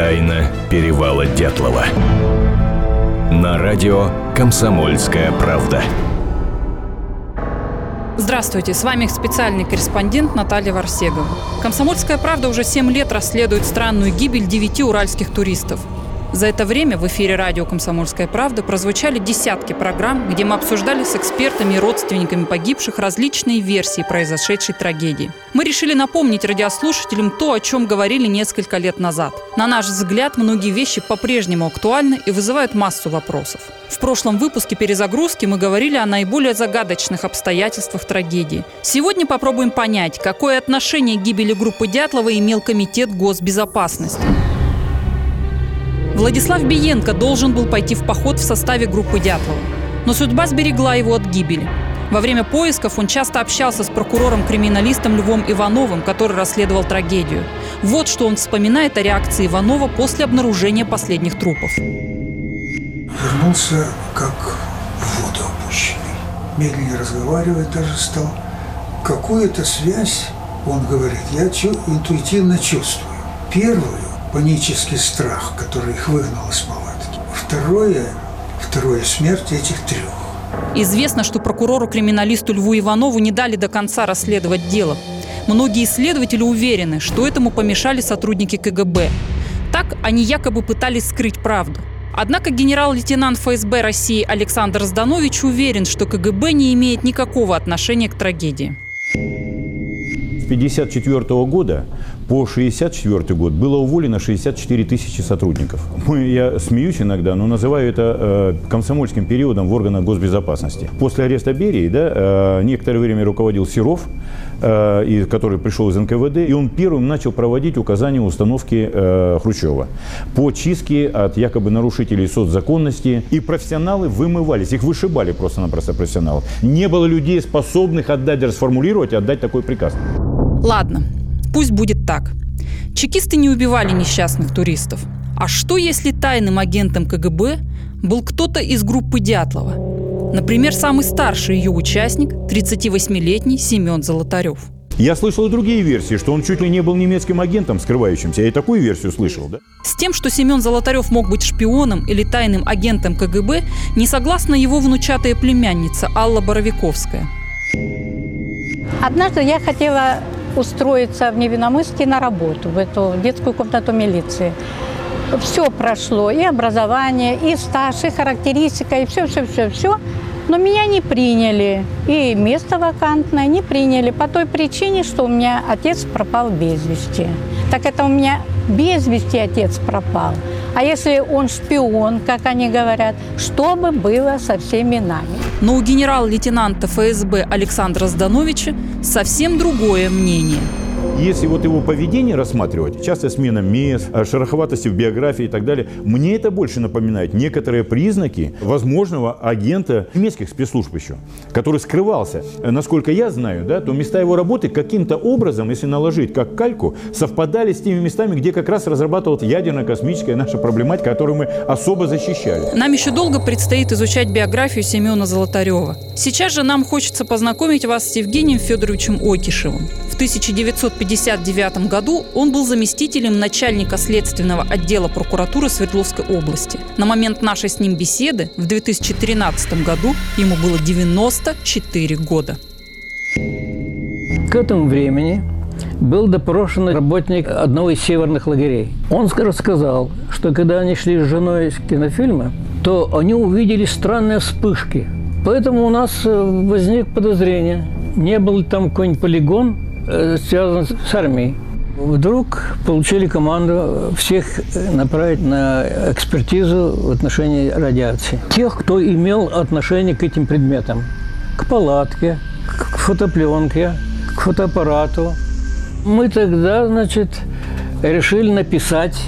Тайна перевала Дятлова. На радио «Комсомольская правда». Здравствуйте, с вами специальный корреспондент Наталья Варсегова. «Комсомольская правда» уже 7 лет расследует странную гибель девяти уральских туристов. За это время в эфире радио «Комсомольская правда» прозвучали десятки программ, где мы обсуждали с экспертами и родственниками погибших различные версии произошедшей трагедии. Мы решили напомнить радиослушателям то, о чем говорили несколько лет назад. На наш взгляд, многие вещи по-прежнему актуальны и вызывают массу вопросов. В прошлом выпуске перезагрузки мы говорили о наиболее загадочных обстоятельствах трагедии. Сегодня попробуем понять, какое отношение к гибели группы Дятлова имел Комитет госбезопасности. Владислав Биенко должен был пойти в поход в составе группы Дятлова. Но судьба сберегла его от гибели. Во время поисков он часто общался с прокурором-криминалистом Львом Ивановым, который расследовал трагедию. Вот что он вспоминает о реакции Иванова после обнаружения последних трупов. Вернулся как в воду опущенный. Медленнее разговаривать даже стал. Какую-то связь, он говорит, я интуитивно чувствую. Первую панический страх, который их выгнал из палатки. Второе, второе смерть этих трех. Известно, что прокурору-криминалисту Льву Иванову не дали до конца расследовать дело. Многие исследователи уверены, что этому помешали сотрудники КГБ. Так они якобы пытались скрыть правду. Однако генерал-лейтенант ФСБ России Александр Зданович уверен, что КГБ не имеет никакого отношения к трагедии. 1954 года по 1964 год было уволено 64 тысячи сотрудников. Мы, я смеюсь иногда, но называю это э, комсомольским периодом в органах госбезопасности. После ареста Берии да, э, некоторое время руководил Серов, э, и, который пришел из НКВД, и он первым начал проводить указания установки Хрущева по чистке от якобы нарушителей соцзаконности. И профессионалы вымывались, их вышибали просто-напросто профессионалов. Не было людей, способных отдать, расформулировать отдать такой приказ. Ладно, пусть будет так. Чекисты не убивали несчастных туристов. А что, если тайным агентом КГБ был кто-то из группы Дятлова? Например, самый старший ее участник, 38-летний Семен Золотарев. Я слышал и другие версии, что он чуть ли не был немецким агентом, скрывающимся. Я и такую версию слышал, да? С тем, что Семен Золотарев мог быть шпионом или тайным агентом КГБ, не согласна его внучатая племянница Алла Боровиковская. Однажды я хотела устроиться в Невиномысске на работу, в эту детскую комнату милиции. Все прошло, и образование, и стаж, и характеристика, и все-все-все-все. Но меня не приняли, и место вакантное не приняли по той причине, что у меня отец пропал без вести. Так это у меня без вести отец пропал. А если он шпион, как они говорят, что бы было со всеми нами? Но у генерал-лейтенанта ФСБ Александра Здановича совсем другое мнение – если вот его поведение рассматривать, часто смена мест, э, шероховатости в биографии и так далее, мне это больше напоминает некоторые признаки возможного агента немецких спецслужб еще, который скрывался. Э, насколько я знаю, да, то места его работы каким-то образом, если наложить как кальку, совпадали с теми местами, где как раз разрабатывалась ядерно-космическая наша проблематика, которую мы особо защищали. Нам еще долго предстоит изучать биографию Семена Золотарева. Сейчас же нам хочется познакомить вас с Евгением Федоровичем Окишевым. В 1959 году он был заместителем начальника следственного отдела прокуратуры Свердловской области. На момент нашей с ним беседы в 2013 году ему было 94 года. К этому времени был допрошен работник одного из северных лагерей. Он рассказал, что когда они шли с женой с кинофильма, то они увидели странные вспышки. Поэтому у нас э, возник подозрение, не был ли там какой-нибудь полигон, связан с армией. Вдруг получили команду всех направить на экспертизу в отношении радиации. Тех, кто имел отношение к этим предметам. К палатке, к фотопленке, к фотоаппарату. Мы тогда, значит, решили написать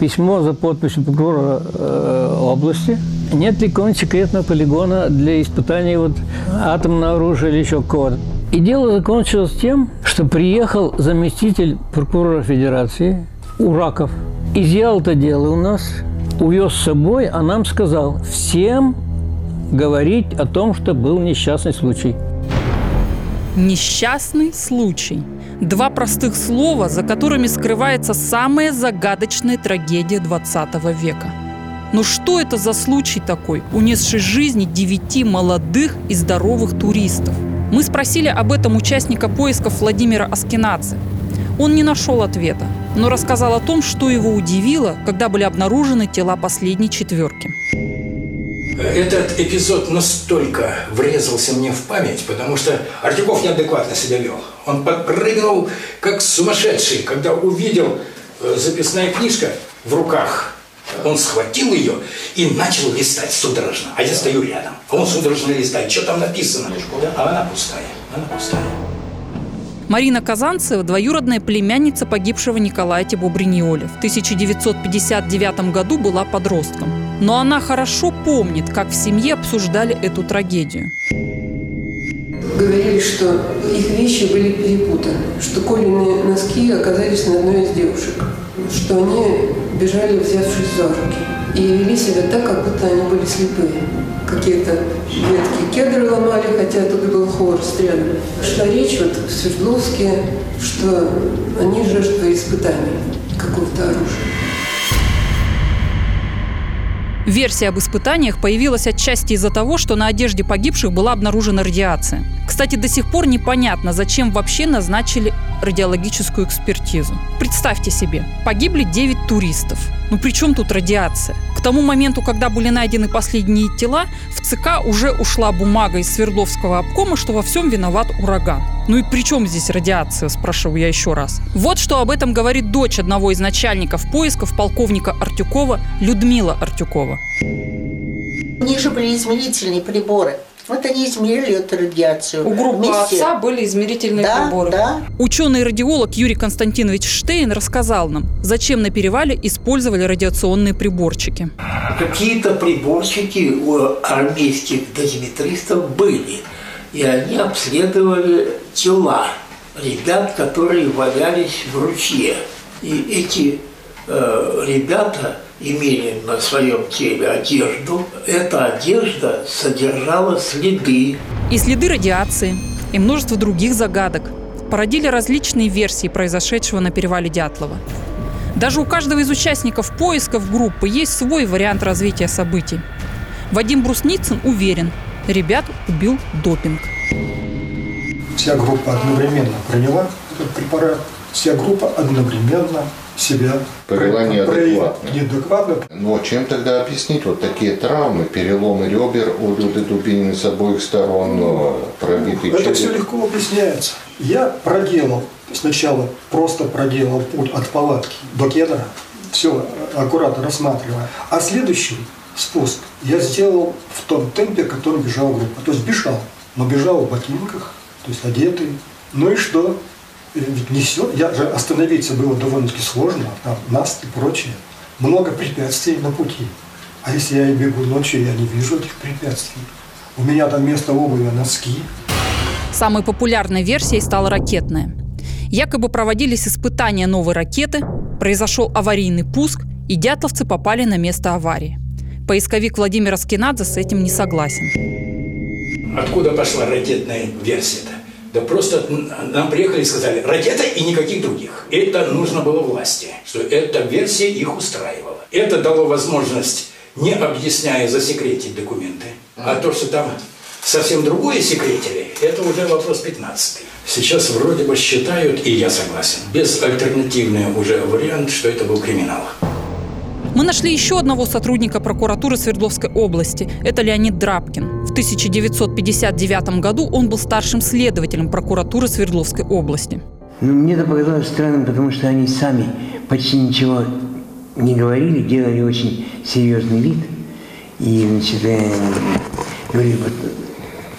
письмо за подписью прокурора э, области. Нет ли какого-нибудь секретного полигона для испытания вот атомного оружия или еще кого-то? И дело закончилось тем, что приехал заместитель прокурора Федерации Ураков, изъял это дело у нас, увез с собой, а нам сказал всем говорить о том, что был несчастный случай. Несчастный случай. Два простых слова, за которыми скрывается самая загадочная трагедия 20 века. Но что это за случай такой, унесший жизни девяти молодых и здоровых туристов? Мы спросили об этом участника поисков Владимира Аскинадзе. Он не нашел ответа, но рассказал о том, что его удивило, когда были обнаружены тела последней четверки. Этот эпизод настолько врезался мне в память, потому что Артюков неадекватно себя вел. Он подпрыгнул, как сумасшедший, когда увидел э, записная книжка в руках. Он схватил ее и начал листать судорожно. А я стою рядом. А он судорожно листает. Что там написано? А она пустая. Она пустая. Марина Казанцева – двоюродная племянница погибшего Николая Тибо-Бриньоли. В 1959 году была подростком. Но она хорошо помнит, как в семье обсуждали эту трагедию. Говорили, что их вещи были перепутаны, что Колины носки оказались на одной из девушек, что они бежали, взявшись за руки, и вели себя так, как будто они были слепые. Какие-то ветки кедры ломали, хотя тут был хворост рядом. Шла речь вот в Свердловске, что они жертвы испытаний какого-то оружия. Версия об испытаниях появилась отчасти из-за того, что на одежде погибших была обнаружена радиация. Кстати, до сих пор непонятно, зачем вообще назначили радиологическую экспертизу. Представьте себе, погибли 9 туристов. Ну при чем тут радиация? Тому моменту, когда были найдены последние тела, в ЦК уже ушла бумага из Свердловского обкома, что во всем виноват ураган. Ну и при чем здесь радиация, спрашиваю я еще раз. Вот что об этом говорит дочь одного из начальников поисков полковника Артюкова Людмила Артюкова. У них же были измерительные приборы. Вот они измерили эту радиацию. У группы Вместе. отца были измерительные да, приборы. Да. Ученый-радиолог Юрий Константинович Штейн рассказал нам, зачем на перевале использовали радиационные приборчики. Какие-то приборчики у армейских дозиметристов были. И они обследовали тела ребят, которые валялись в ручье. И эти э, ребята имели на своем теле одежду. Эта одежда содержала следы. И следы радиации, и множество других загадок породили различные версии произошедшего на перевале Дятлова. Даже у каждого из участников поисков группы есть свой вариант развития событий. Вадим Брусницын уверен, ребят убил допинг. Вся группа одновременно приняла этот препарат, вся группа одновременно себя повела неадекватно. неадекватно. Но чем тогда объяснить вот такие травмы, переломы ребер у Люды Дубинины с обоих сторон, э, пробитый Это череп? все легко объясняется. Я проделал, сначала просто проделал путь от палатки до кедра, все аккуратно рассматривая. А следующий спуск я сделал в том темпе, которым бежала группа. То есть бежал, но бежал в ботинках, то есть одетый. Ну и что? Ведь несет, я же остановиться было довольно-таки сложно, там нас и прочее. Много препятствий на пути. А если я и бегу ночью, я не вижу этих препятствий. У меня там вместо обуви носки. Самой популярной версией стала ракетная. Якобы проводились испытания новой ракеты, произошел аварийный пуск, и дятловцы попали на место аварии. Поисковик Владимир Аскинадзе с этим не согласен. Откуда пошла ракетная версия-то? Да просто нам приехали и сказали, ракета и никаких других. Это нужно было власти, что эта версия их устраивала. Это дало возможность, не объясняя, засекретить документы. А то, что там совсем другое секретили, это уже вопрос 15 Сейчас вроде бы считают, и я согласен, безальтернативный уже вариант, что это был криминал. Мы нашли еще одного сотрудника прокуратуры Свердловской области. Это Леонид Драбкин. В 1959 году он был старшим следователем прокуратуры Свердловской области. Ну, мне это показалось странным, потому что они сами почти ничего не говорили, делали очень серьезный вид. И, значит, э, говорили, вот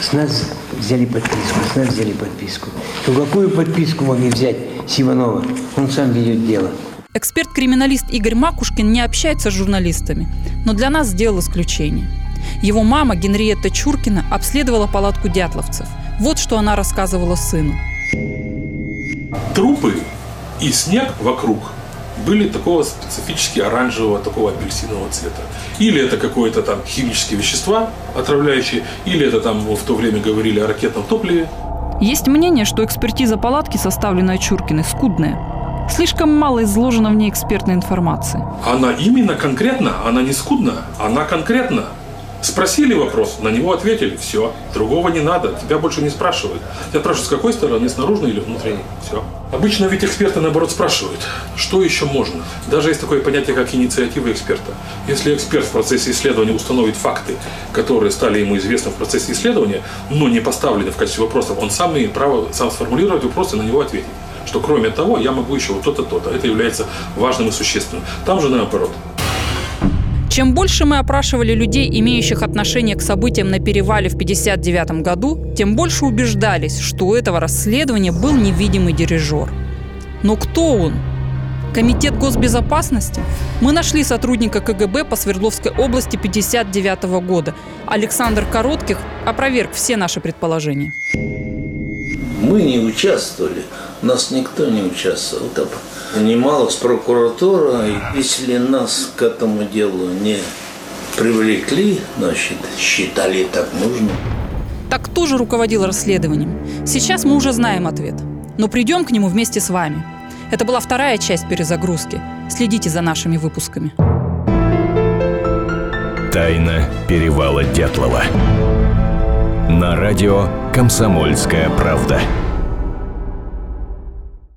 с нас взяли подписку, с нас взяли подписку. То какую подписку могли взять с Иванова? Он сам ведет дело. Эксперт-криминалист Игорь Макушкин не общается с журналистами, но для нас сделал исключение. Его мама Генриетта Чуркина обследовала палатку дятловцев. Вот что она рассказывала сыну. Трупы и снег вокруг были такого специфически оранжевого, такого апельсинового цвета. Или это какое-то там химические вещества отравляющие, или это там в то время говорили о ракетном топливе. Есть мнение, что экспертиза палатки, составленная Чуркиной, скудная. Слишком мало изложено в ней экспертной информации. Она именно конкретно, она не скудна, она конкретна. Спросили вопрос, на него ответили, все. Другого не надо, тебя больше не спрашивают. Тебя спрашивают, с какой стороны, с наружной или внутренней. Все. Обычно ведь эксперты, наоборот, спрашивают, что еще можно. Даже есть такое понятие, как инициатива эксперта. Если эксперт в процессе исследования установит факты, которые стали ему известны в процессе исследования, но не поставлены в качестве вопросов, он сам имеет право сам сформулировать вопрос и на него ответить. Что кроме того, я могу еще вот то-то, то-то. Это является важным и существенным. Там же наоборот. Чем больше мы опрашивали людей, имеющих отношение к событиям на перевале в 1959 году, тем больше убеждались, что у этого расследования был невидимый дирижер. Но кто он? Комитет госбезопасности? Мы нашли сотрудника КГБ по Свердловской области 1959 года. Александр Коротких опроверг все наши предположения. Мы не участвовали, нас никто не участвовал. Занималась прокуратура, и если нас к этому делу не привлекли, значит, считали так нужно. Так кто же руководил расследованием? Сейчас мы уже знаем ответ. Но придем к нему вместе с вами. Это была вторая часть перезагрузки. Следите за нашими выпусками. Тайна перевала Дятлова. На радио «Комсомольская правда».